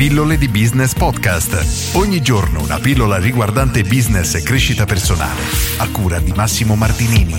Pillole di Business Podcast. Ogni giorno una pillola riguardante business e crescita personale. A cura di Massimo Martinini.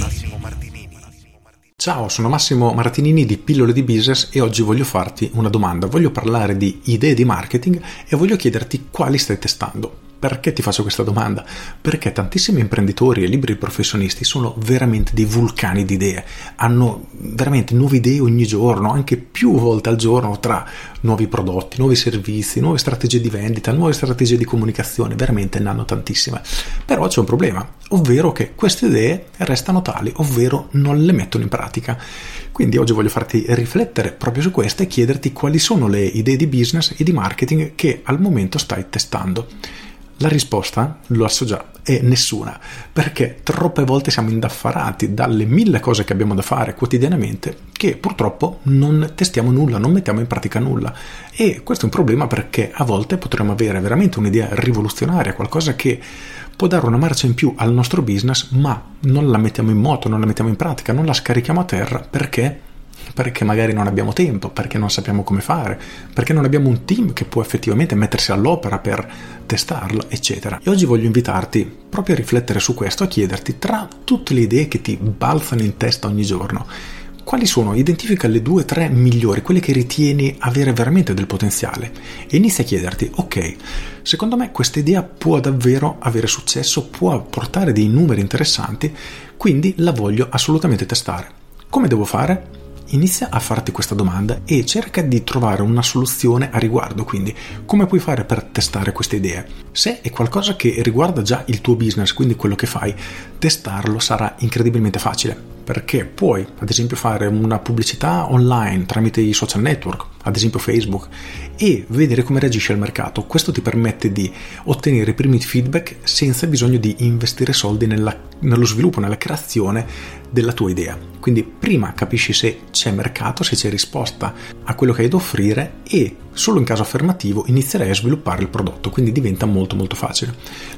Ciao, sono Massimo Martinini di Pillole di Business e oggi voglio farti una domanda. Voglio parlare di idee di marketing e voglio chiederti quali stai testando. Perché ti faccio questa domanda? Perché tantissimi imprenditori e liberi professionisti sono veramente dei vulcani di idee, hanno veramente nuove idee ogni giorno, anche più volte al giorno, tra nuovi prodotti, nuovi servizi, nuove strategie di vendita, nuove strategie di comunicazione, veramente ne hanno tantissime. Però c'è un problema, ovvero che queste idee restano tali, ovvero non le mettono in pratica. Quindi oggi voglio farti riflettere proprio su queste e chiederti quali sono le idee di business e di marketing che al momento stai testando. La risposta, lo so già, è nessuna, perché troppe volte siamo indaffarati dalle mille cose che abbiamo da fare quotidianamente che purtroppo non testiamo nulla, non mettiamo in pratica nulla. E questo è un problema perché a volte potremmo avere veramente un'idea rivoluzionaria, qualcosa che può dare una marcia in più al nostro business, ma non la mettiamo in moto, non la mettiamo in pratica, non la scarichiamo a terra perché perché magari non abbiamo tempo, perché non sappiamo come fare, perché non abbiamo un team che può effettivamente mettersi all'opera per testarlo, eccetera. E oggi voglio invitarti proprio a riflettere su questo, a chiederti tra tutte le idee che ti balzano in testa ogni giorno, quali sono? Identifica le due o tre migliori, quelle che ritieni avere veramente del potenziale e inizia a chiederti, ok, secondo me questa idea può davvero avere successo, può portare dei numeri interessanti, quindi la voglio assolutamente testare. Come devo fare? Inizia a farti questa domanda e cerca di trovare una soluzione a riguardo, quindi come puoi fare per testare queste idee. Se è qualcosa che riguarda già il tuo business, quindi quello che fai, testarlo sarà incredibilmente facile perché puoi ad esempio fare una pubblicità online tramite i social network, ad esempio Facebook, e vedere come reagisce il mercato. Questo ti permette di ottenere i primi feedback senza bisogno di investire soldi nella, nello sviluppo, nella creazione della tua idea. Quindi prima capisci se c'è mercato, se c'è risposta a quello che hai da offrire e solo in caso affermativo inizierai a sviluppare il prodotto, quindi diventa molto molto facile.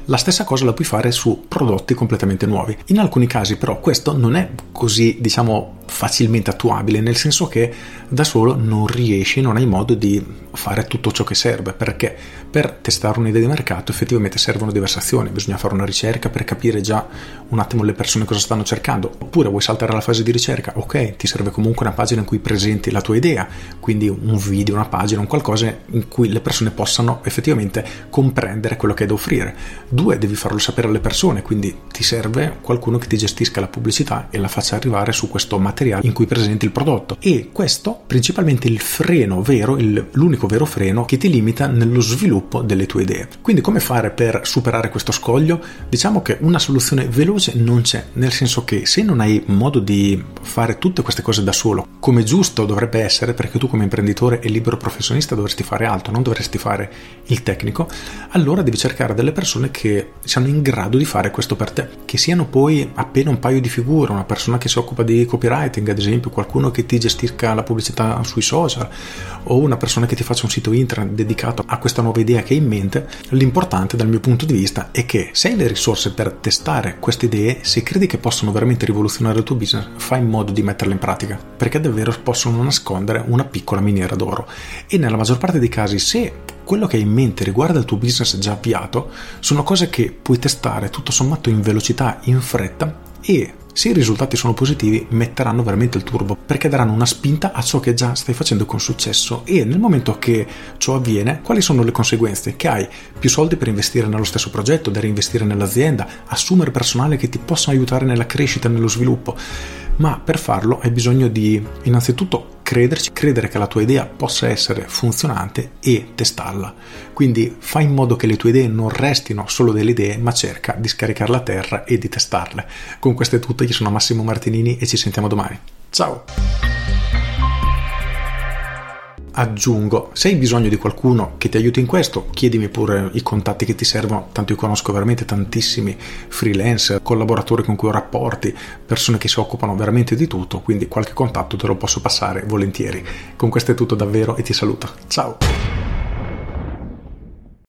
La stessa cosa la puoi fare su prodotti completamente nuovi. In alcuni casi però questo non è così, diciamo, facilmente attuabile, nel senso che da solo non riesci, non hai modo di fare tutto ciò che serve, perché per testare un'idea di mercato effettivamente servono diverse azioni, bisogna fare una ricerca per capire già un attimo le persone cosa stanno cercando, oppure vuoi saltare la fase di ricerca, ok, ti serve comunque una pagina in cui presenti la tua idea, quindi un video, una pagina, un qualcosa in cui le persone possano effettivamente comprendere quello che hai da offrire. Due, devi farlo sapere alle persone, quindi ti serve qualcuno che ti gestisca la pubblicità e la faccia arrivare su questo materiale materiale in cui presenti il prodotto e questo principalmente il freno vero, il, l'unico vero freno che ti limita nello sviluppo delle tue idee. Quindi come fare per superare questo scoglio? Diciamo che una soluzione veloce non c'è, nel senso che se non hai modo di fare tutte queste cose da solo, come giusto dovrebbe essere, perché tu come imprenditore e libero professionista dovresti fare altro, non dovresti fare il tecnico, allora devi cercare delle persone che siano in grado di fare questo per te, che siano poi appena un paio di figure, una persona che si occupa di copyright, marketing, ad esempio qualcuno che ti gestisca la pubblicità sui social o una persona che ti faccia un sito internet dedicato a questa nuova idea che hai in mente, l'importante dal mio punto di vista è che se hai le risorse per testare queste idee, se credi che possono veramente rivoluzionare il tuo business, fai in modo di metterle in pratica, perché davvero possono nascondere una piccola miniera d'oro. E nella maggior parte dei casi, se quello che hai in mente riguarda il tuo business già avviato, sono cose che puoi testare tutto sommato in velocità, in fretta e se i risultati sono positivi metteranno veramente il turbo perché daranno una spinta a ciò che già stai facendo con successo e nel momento che ciò avviene quali sono le conseguenze? Che hai più soldi per investire nello stesso progetto, da reinvestire nell'azienda, assumere personale che ti possano aiutare nella crescita e nello sviluppo ma per farlo hai bisogno di innanzitutto crederci, credere che la tua idea possa essere funzionante e testarla. Quindi fai in modo che le tue idee non restino solo delle idee, ma cerca di scaricarle a terra e di testarle. Con questo è tutto, io sono Massimo Martinini e ci sentiamo domani. Ciao! Aggiungo, se hai bisogno di qualcuno che ti aiuti in questo, chiedimi pure i contatti che ti servono, tanto io conosco veramente tantissimi freelance, collaboratori con cui ho rapporti, persone che si occupano veramente di tutto, quindi qualche contatto te lo posso passare volentieri. Con questo è tutto davvero e ti saluto. Ciao!